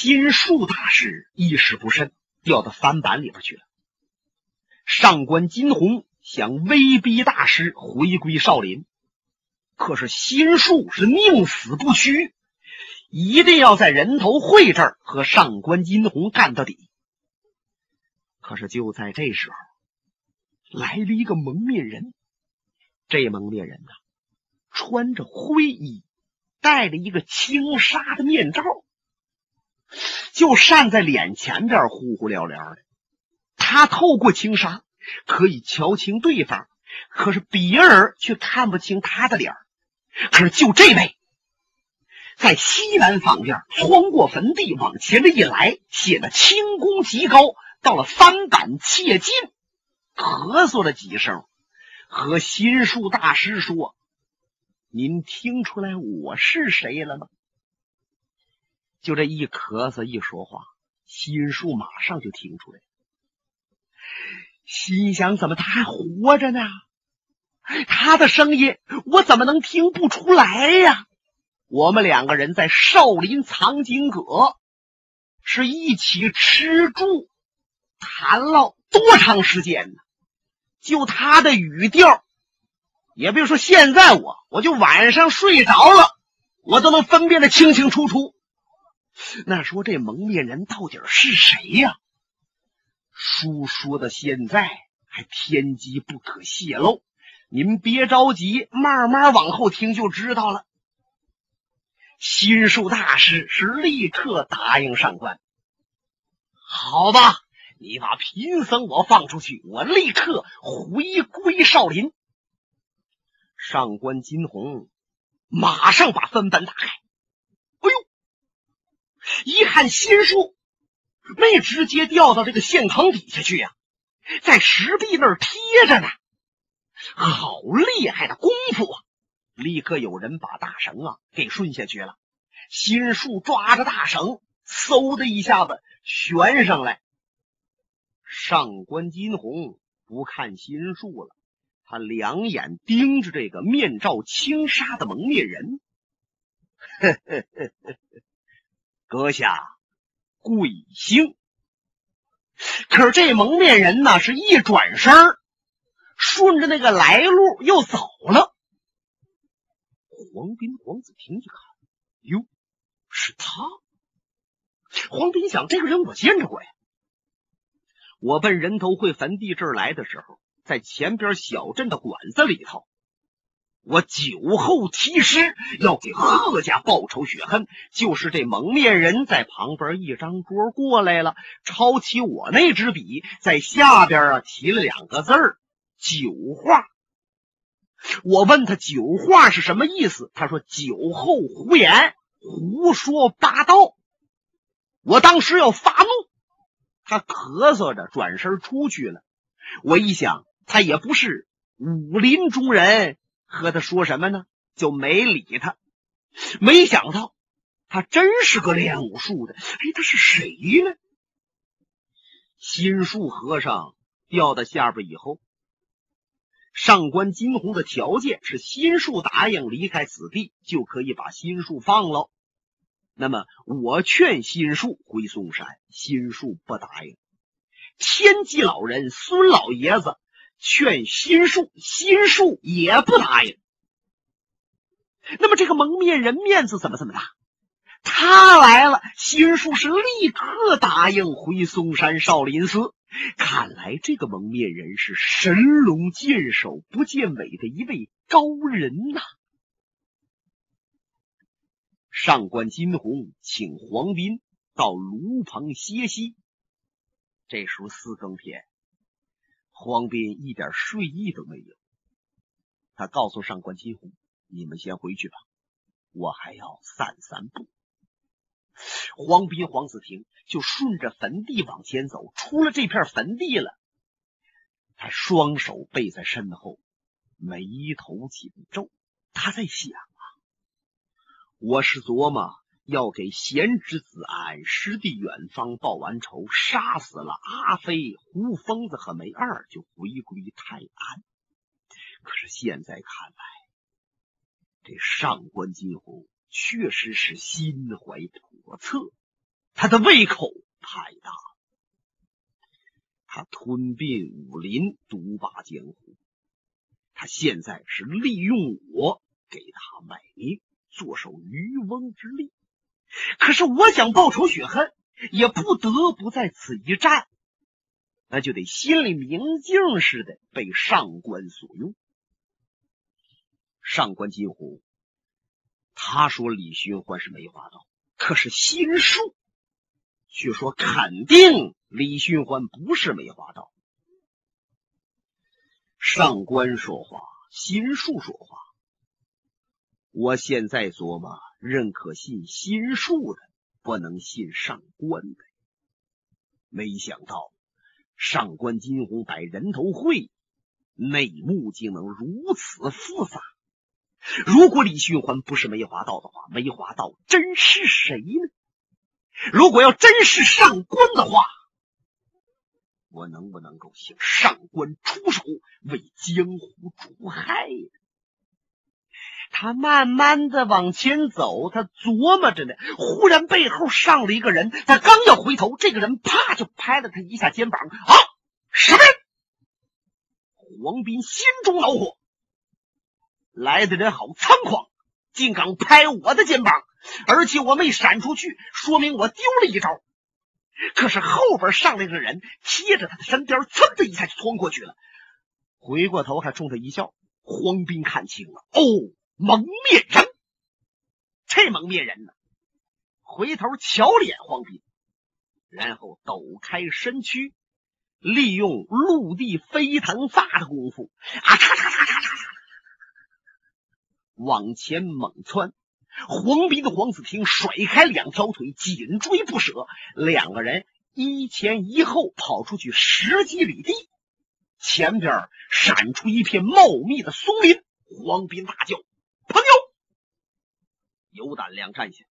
心术大师一时不慎，掉到翻版里边去了。上官金鸿想威逼大师回归少林，可是心术是宁死不屈，一定要在人头会这儿和上官金鸿干到底。可是就在这时候，来了一个蒙面人。这蒙面人呐，穿着灰衣，戴着一个轻纱的面罩，就站在脸前边，呼呼撩撩的。他透过轻纱可以瞧清对方，可是别人却看不清他的脸可是就这位，在西南方向穿过坟地往前这一来，显得轻功极高。到了翻板切近，咳嗽了几声，和心术大师说：“您听出来我是谁了吗？”就这一咳嗽一说话，心术马上就听出来，心想：怎么他还活着呢？他的声音我怎么能听不出来呀？我们两个人在少林藏经阁是一起吃住。谈了多长时间呢？就他的语调，也别说现在我，我就晚上睡着了，我都能分辨的清清楚楚。那说这蒙面人到底是谁呀？书说到现在还天机不可泄露，您别着急，慢慢往后听就知道了。心术大师是立刻答应上官，好吧。你把贫僧我放出去，我立刻回归少林。上官金鸿马上把分本打开，一看心术没直接掉到这个线坑底下去呀，在石壁那儿贴着呢，好厉害的功夫啊！立刻有人把大绳啊给顺下去了，心术抓着大绳，嗖的一下子悬上来。上官金鸿不看心术了，他两眼盯着这个面罩轻纱的蒙面人。呵呵呵呵呵阁下贵姓？可是这蒙面人呢，是一转身顺着那个来路又走了。黄斌、黄子平一看，哟，是他。黄斌想，这个人我见着过呀。我奔人头会坟地这儿来的时候，在前边小镇的馆子里头，我酒后题诗，要给贺家报仇雪恨。就是这蒙面人在旁边一张桌过来了，抄起我那支笔，在下边啊提了两个字儿“酒话”。我问他“酒话”是什么意思，他说：“酒后胡言，胡说八道。”我当时要发怒。他咳嗽着转身出去了。我一想，他也不是武林中人，和他说什么呢？就没理他。没想到他真是个练武术的。哎，他是谁呢？心术和尚掉到下边以后，上官金鸿的条件是心术答应离开此地，就可以把心术放了。那么我劝心术回嵩山，心术不答应；天机老人孙老爷子劝心术，心术也不答应。那么这个蒙面人面子怎么这么大？他来了，心术是立刻答应回嵩山少林寺。看来这个蒙面人是神龙见首不见尾的一位高人呐。上官金鸿请黄斌到炉旁歇息。这时候四更天，黄斌一点睡意都没有。他告诉上官金鸿：“你们先回去吧，我还要散散步。”黄斌、黄子平就顺着坟地往前走，出了这片坟地了。他双手背在身后，眉头紧皱，他在想啊。我是琢磨要给贤侄子安师弟远方报完仇，杀死了阿飞、胡疯子和梅二，就回归泰安。可是现在看来，这上官金鸿确实是心怀叵测，他的胃口太大了，他吞并武林，独霸江湖。他现在是利用我给他卖命，坐收渔翁之利。可是我想报仇雪恨，也不得不在此一战，那就得心里明镜似的被上官所用。上官金虎，他说李寻欢是梅花道，可是心术却说肯定李寻欢不是梅花道。上官说话，心术说话。我现在琢磨，认可信心术的，不能信上官的。没想到上官金鸿摆人头会，内幕竟能如此复杂。如果李寻欢不是梅花道的话，梅花道真是谁呢？如果要真是上官的话，我能不能够向上官出手，为江湖除害？他慢慢的往前走，他琢磨着呢。忽然背后上了一个人，他刚要回头，这个人啪就拍了他一下肩膀。啊，什么人？黄斌心中恼火。来的人好猖狂，竟敢拍我的肩膀，而且我没闪出去，说明我丢了一招。可是后边上来个人贴着他的身边，噌的一下就窜过去了。回过头还冲他一笑。黄斌看清了，哦，蒙面人。这蒙面人呢，回头瞧脸黄斌，然后抖开身躯，利用陆地飞腾发的功夫，啊嚓嚓嚓嚓嚓嚓。往前猛窜，黄斌的黄子平甩开两条腿，紧追不舍。两个人一前一后跑出去十几里地，前边闪出一片茂密的松林。黄斌大叫：“朋友，有胆量站下！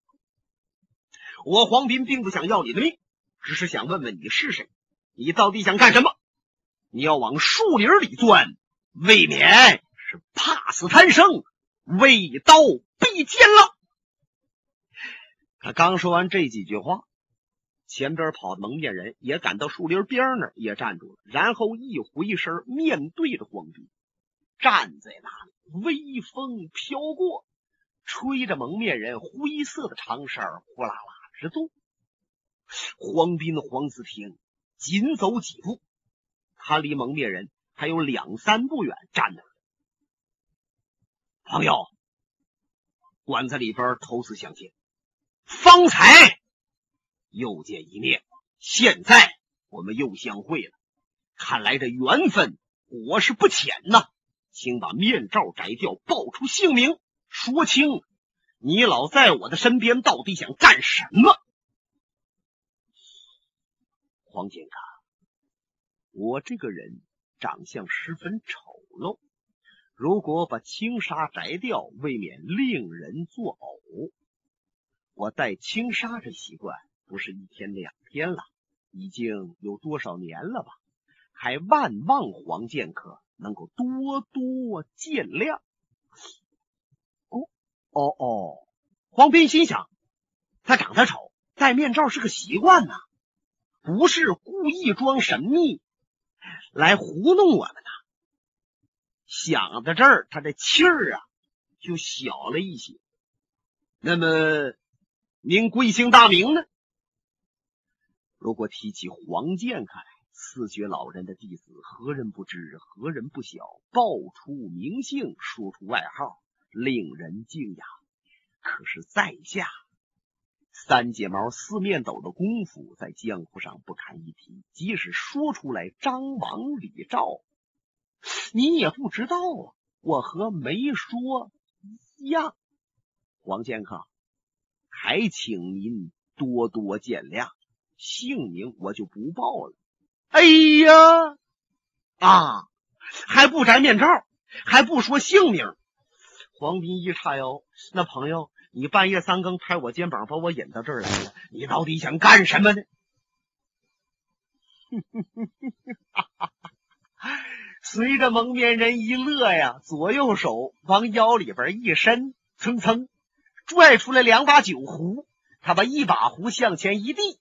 我黄斌并不想要你的命，只是想问问你是谁，你到底想干什么？你要往树林里钻，未免是怕死贪生。”为刀必剑了。他刚说完这几句话，前边跑的蒙面人也赶到树林边那儿，也站住了，然后一回身，面对着黄斌，站在那里，微风飘过，吹着蒙面人灰色的长衫呼啦啦直动。黄斌、黄子平紧走几步，他离蒙面人还有两三步远，站那。朋友，馆子里边头次相见，方才又见一面，现在我们又相会了，看来这缘分果是不浅呐。请把面罩摘掉，报出姓名，说清你老在我的身边到底想干什么？黄剑客，我这个人长相十分丑陋。如果把轻纱摘掉，未免令人作呕。我戴轻纱这习惯不是一天两天了，已经有多少年了吧？还万望黄剑客能够多多见谅。哦哦哦！黄斌心想，他长得丑，戴面罩是个习惯呐，不是故意装神秘来糊弄我们的。想到这儿，他的气儿啊就小了一些。那么，您贵姓大名呢？如果提起黄剑客来，四绝老人的弟子，何人不知，何人不晓？报出名姓，说出外号，令人敬仰。可是，在下三睫毛四面斗的功夫，在江湖上不堪一提。即使说出来，张王李赵。你也不知道啊，我和没说一样。黄剑客，还请您多多见谅，姓名我就不报了。哎呀，啊，还不摘面罩，还不说姓名。黄斌一叉腰，那朋友，你半夜三更拍我肩膀，把我引到这儿来了，你到底想干什么呢？随着蒙面人一乐呀，左右手往腰里边一伸，蹭蹭拽出来两把酒壶。他把一把壶向前一递：“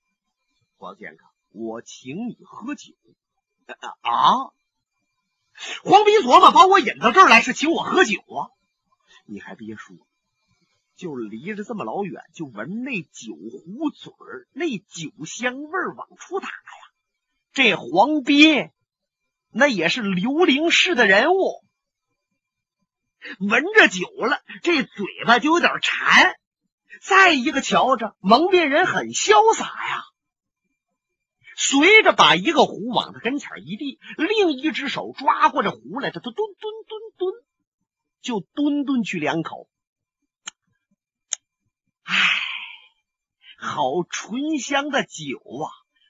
黄健康，我请你喝酒。”啊！黄斌琢磨，把我引到这儿来是请我喝酒啊？你还别说，就离着这么老远，就闻那酒壶嘴儿，那酒香味儿往出打呀！这黄斌那也是刘伶式的人物，闻着酒了，这嘴巴就有点馋。再一个，瞧着蒙面人很潇洒呀。随着把一个壶往他跟前一递，另一只手抓过这壶来，他他蹲蹲蹲蹲，就蹲蹲去两口。唉，好醇香的酒啊！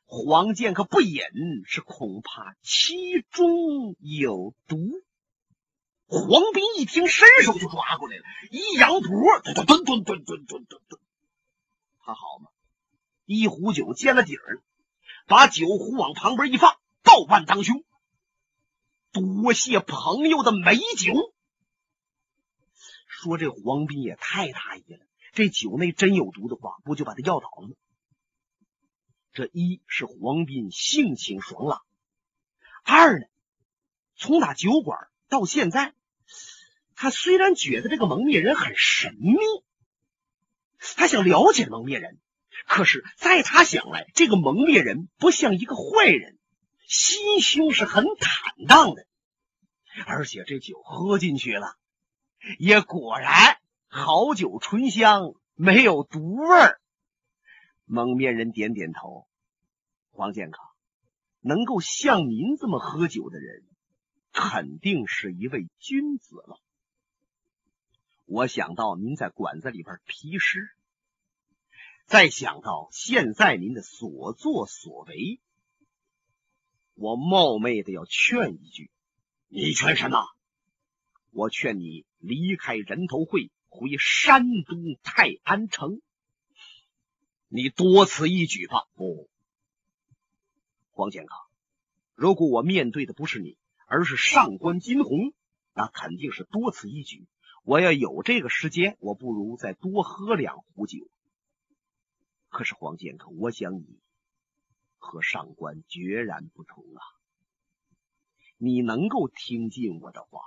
黄健可不饮，是恐怕其中有毒。黄斌一听，伸手就抓过来了，一扬脖，他蹲蹲蹲蹲蹲蹲蹲，他好嘛，一壶酒见了底儿。把酒壶往旁边一放，倒腕当胸。多谢朋友的美酒。说这黄斌也太大意了，这酒内真有毒的话，不就把他要倒了吗？这一是黄斌性情爽朗，二呢，从打酒馆到现在，他虽然觉得这个蒙面人很神秘，他想了解蒙面人。可是，在他想来，这个蒙面人不像一个坏人，心胸是很坦荡的，而且这酒喝进去了，也果然好酒醇香，没有毒味儿。蒙面人点点头，黄健康，能够像您这么喝酒的人，肯定是一位君子了。我想到您在馆子里边批诗。再想到现在您的所作所为，我冒昧的要劝一句：你劝什么？我劝你离开人头会，回山东泰安城。你多此一举吧。不，黄健康，如果我面对的不是你，而是上官金鸿，那肯定是多此一举。我要有这个时间，我不如再多喝两壶酒。可是黄剑客，我想你和上官决然不同啊！你能够听进我的话，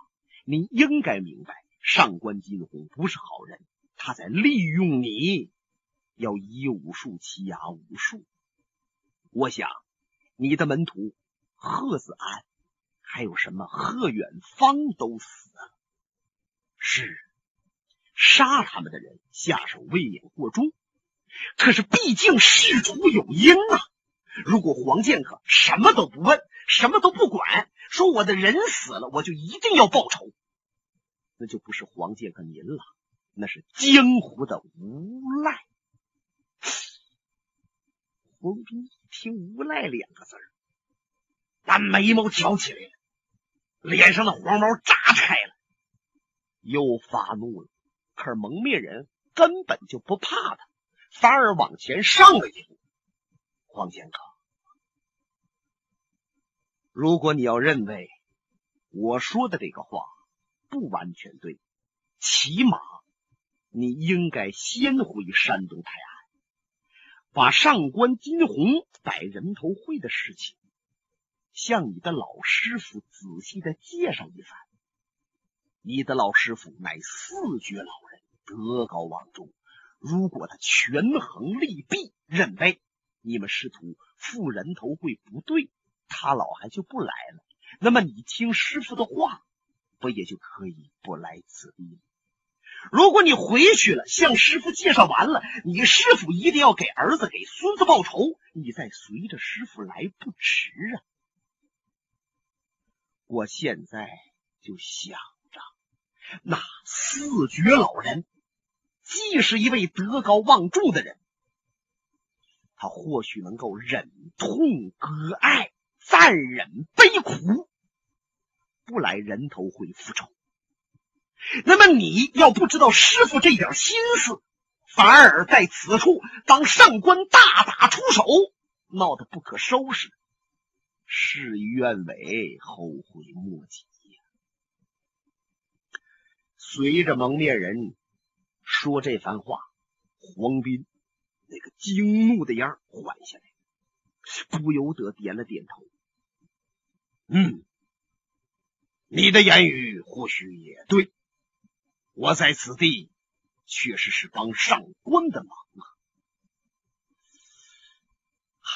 你应该明白，上官金鸿不是好人，他在利用你，要以武术欺压武术。我想你的门徒贺子安，还有什么贺远方都死了，是杀他们的人下手未免过重。可是，毕竟事出有因啊！如果黄剑客什么都不问，什么都不管，说我的人死了，我就一定要报仇，那就不是黄剑客您了，那是江湖的无赖。黄斌一听“无赖”两个字儿，把眉毛挑起来了，脸上的黄毛炸开了，又发怒了。可是蒙面人根本就不怕他。反而往前上了一步，黄剑客，如果你要认为我说的这个话不完全对，起码你应该先回山东泰安，把上官金鸿摆人头会的事情向你的老师傅仔细的介绍一番。你的老师傅乃四绝老人，德高望重。如果他权衡利弊，认为你们师徒付人头会不对，他老还就不来了。那么你听师傅的话，不也就可以不来此地了？如果你回去了，向师傅介绍完了，你师傅一定要给儿子、给孙子报仇，你再随着师傅来不迟啊！我现在就想着，那四绝老人。既是一位德高望重的人，他或许能够忍痛割爱，暂忍悲苦，不来人头会复仇。那么你要不知道师傅这点心思，反而在此处当上官大打出手，闹得不可收拾，事与愿违，后悔莫及呀！随着蒙面人。说这番话，黄斌那个惊怒的样缓下来，不由得点了点头。嗯，你的言语或许也对，我在此地确实是帮上官的忙啊。唉，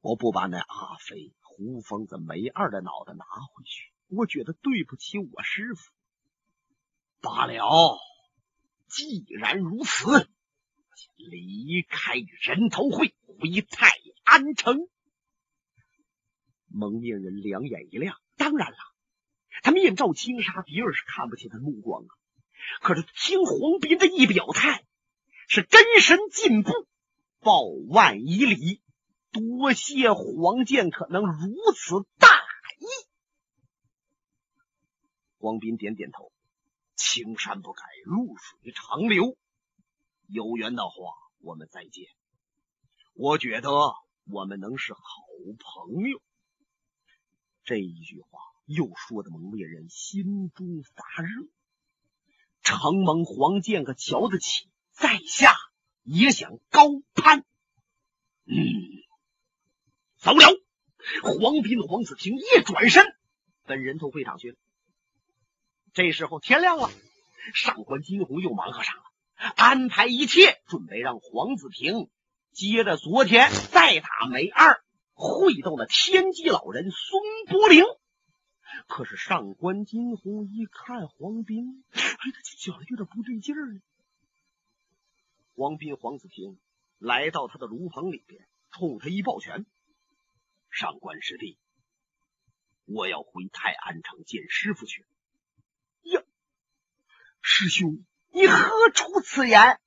我不把那阿飞、胡疯子、梅二的脑袋拿回去，我觉得对不起我师傅。罢了，既然如此。离开人头会，回泰安城。蒙面人两眼一亮，当然了，他面罩轻纱，别人是看不起他目光啊。可是听黄斌这一表态，是根深进步，报万以礼。多谢黄剑可能如此大义。黄斌点点头，青山不改，绿水长流。有缘的话，我们再见。我觉得我们能是好朋友。这一句话又说的蒙面人心中发热。承蒙黄剑可瞧得起，在下也想高攀。嗯，走了。黄斌、黄子平一转身，奔人头会场去了。这时候天亮了，上官金鸿又忙活上了。安排一切，准备让黄子平接着昨天再打梅二，会斗那天机老人孙伯龄。可是上官金鸿一看黄斌，哎，他就觉得有点不对劲儿。黄斌、黄子平来到他的炉棚里边，冲他一抱拳：“上官师弟，我要回泰安城见师傅去。”师兄。你何出此言？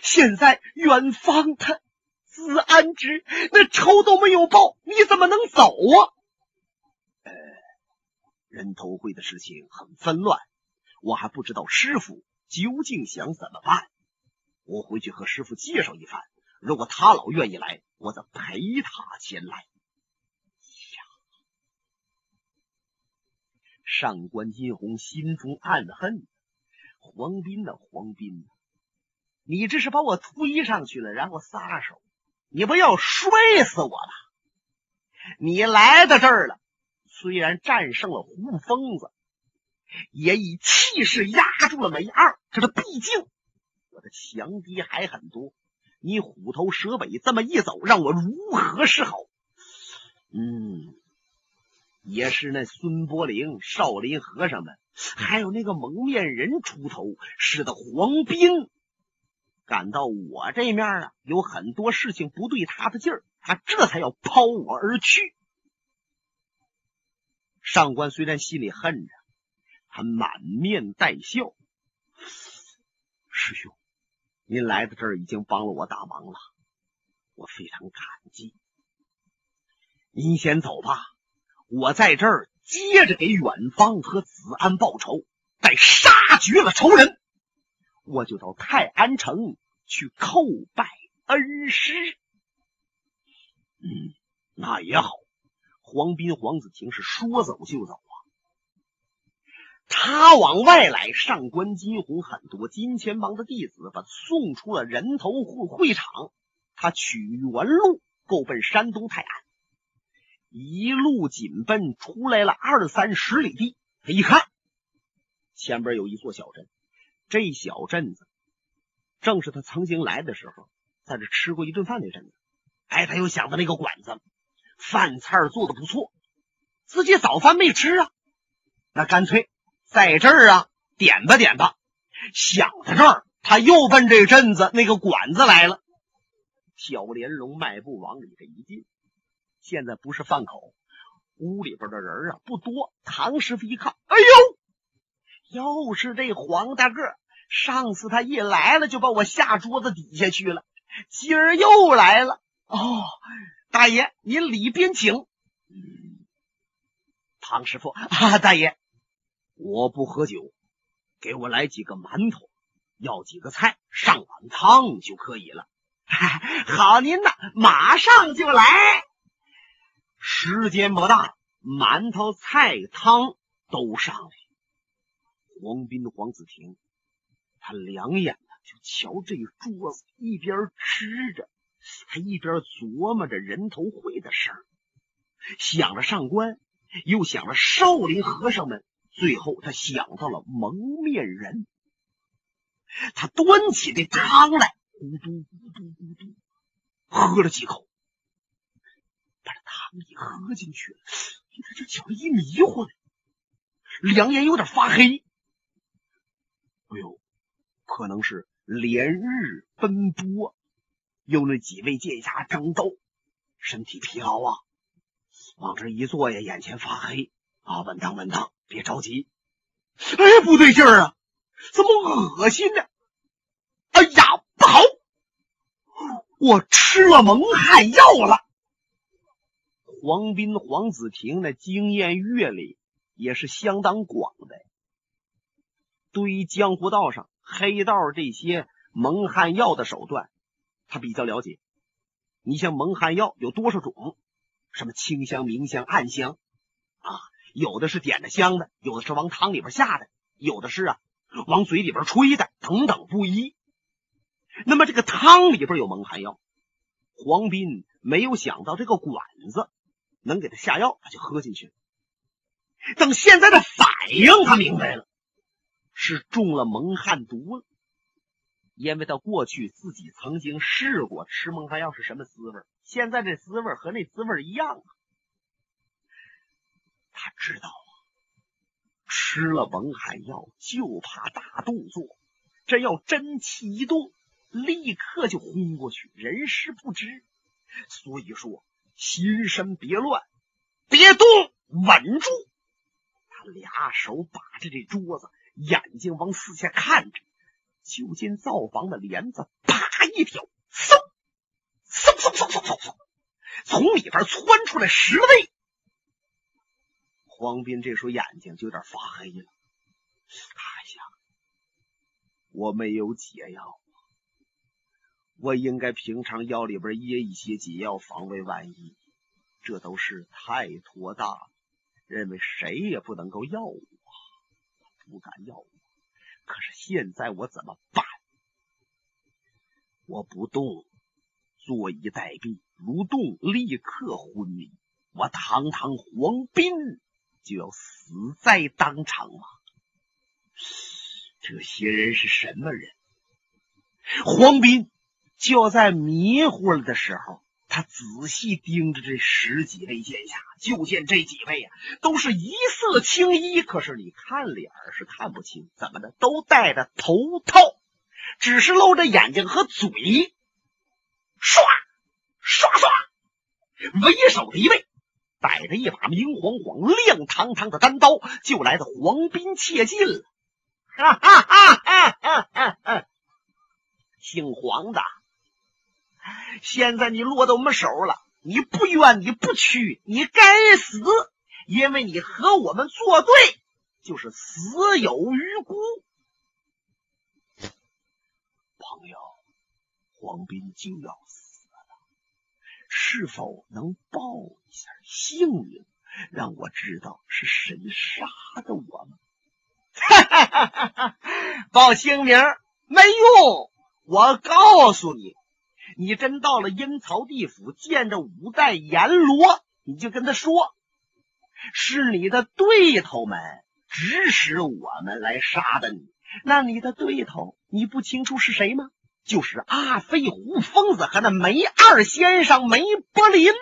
现在远方他子安之那仇都没有报，你怎么能走啊？呃，人头会的事情很纷乱，我还不知道师傅究竟想怎么办。我回去和师傅介绍一番，如果他老愿意来，我再陪他前来。呀，上官金鸿心中暗恨。黄斌呐，黄斌，你这是把我推上去了，然后撒手，你不要摔死我吧？你来到这儿了，虽然战胜了胡疯子，也以气势压住了梅二，可是毕竟我的强敌还很多，你虎头蛇尾这么一走，让我如何是好？嗯。也是那孙伯龄、少林和尚们，还有那个蒙面人出头，使得黄斌感到我这面啊有很多事情不对他的劲儿，他这才要抛我而去。上官虽然心里恨着，他满面带笑：“师兄，您来到这儿已经帮了我大忙了，我非常感激。您先走吧。”我在这儿接着给远方和子安报仇，待杀绝了仇人，我就到泰安城去叩拜恩师。嗯，那也好。黄斌、黄子晴是说走就走啊。他往外来，上官金鸿很多金钱帮的弟子把他送出了人头会会场，他取原路，够奔山东泰安。一路紧奔，出来了二三十里地。他一看，前边有一座小镇。这小镇子正是他曾经来的时候，在这吃过一顿饭那镇子。哎，他又想到那个馆子，饭菜做的不错，自己早饭没吃啊，那干脆在这儿啊点吧点吧。想到这儿，他又奔这镇子那个馆子来了。小莲蓉迈步往里头一进。现在不是饭口，屋里边的人啊不多。唐师傅一看，哎呦，又是这黄大个！上次他一来了就把我下桌子底下去了，今儿又来了。哦，大爷您里边请。唐师傅啊，大爷，我不喝酒，给我来几个馒头，要几个菜，上碗汤就可以了。好，您呐，马上就来。时间不大，馒头、菜、汤都上来。黄斌、黄子婷，他两眼呢就瞧这桌子，一边吃着，还一边琢磨着人头会的事儿，想着上官，又想着少林和尚们，最后他想到了蒙面人。他端起这汤来，咕嘟咕嘟咕嘟，喝了几口，一喝进去了，他这脚一迷糊，两眼有点发黑。哎呦，可能是连日奔波，有那几位剑侠争斗，身体疲劳啊，往这一坐呀，眼前发黑啊！稳当稳当，别着急。哎，不对劲儿啊！怎么恶心呢？哎呀，不好！我吃了蒙汗药了。黄斌、黄子婷的经验阅历也是相当广的。对于江湖道上黑道这些蒙汗药的手段，他比较了解。你像蒙汗药有多少种？什么清香、明香、暗香啊？有的是点着香的，有的是往汤里边下的，有的是啊往嘴里边吹的，等等不一。那么这个汤里边有蒙汗药，黄斌没有想到这个管子能给他下药，他就喝进去了。等现在的反应，他明白了。是中了蒙汗毒了，因为他过去自己曾经试过吃蒙汗药是什么滋味，现在这滋味和那滋味一样啊。他知道啊，吃了蒙汗药就怕大动作，这要真气一动，立刻就昏过去，人事不知。所以说，心神别乱，别动，稳住。他俩手把着这桌子。眼睛往四下看着，就见灶房的帘子啪一挑，嗖嗖嗖嗖嗖嗖嗖，从里边窜出来十位。黄斌这时候眼睛就有点发黑了。哎呀，我没有解药，我应该平常腰里边掖一些解药，防卫万一。这都是太托大了，认为谁也不能够要我。不敢要我，可是现在我怎么办？我不动，坐以待毙；如动，立刻昏迷。我堂堂黄斌就要死在当场吗？这些人是什么人？黄斌就在迷糊了的时候。他仔细盯着这十几位剑侠，就见这几位啊，都是一色青衣，可是你看脸是看不清，怎么的？都戴着头套，只是露着眼睛和嘴。唰唰唰，为首的一位带着一把明晃晃、亮堂堂的单刀，就来到黄斌切近了。哈哈哈哈哈哈！姓黄的。现在你落到我们手了，你不冤，你不屈，你该死，因为你和我们作对，就是死有余辜。朋友，黄斌就要死了，是否能报一下姓名，让我知道是谁杀的我们？报姓名没用，我告诉你。你真到了阴曹地府，见着五代阎罗，你就跟他说，是你的对头们指使我们来杀的你。那你的对头，你不清楚是谁吗？就是阿飞、胡疯子和那梅二先生梅柏林。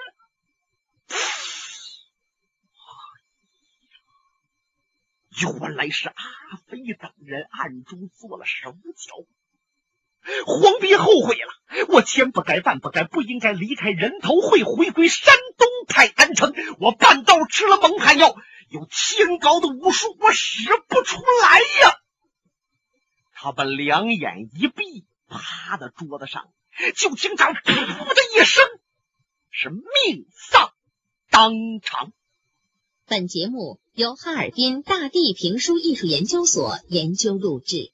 原来是阿飞等人暗中做了手脚。黄斌后悔了，我千不该万不该，不应该离开人头会，回归山东泰安城。我半道吃了蒙汗药，有天高的武术，我使不出来呀。他把两眼一闭，趴在桌子上，就听着“噗”的一声，是命丧当场。本节目由哈尔滨大地评书艺术研究所研究录制。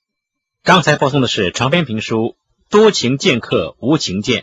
刚才播送的是长篇评书《多情剑客无情剑》。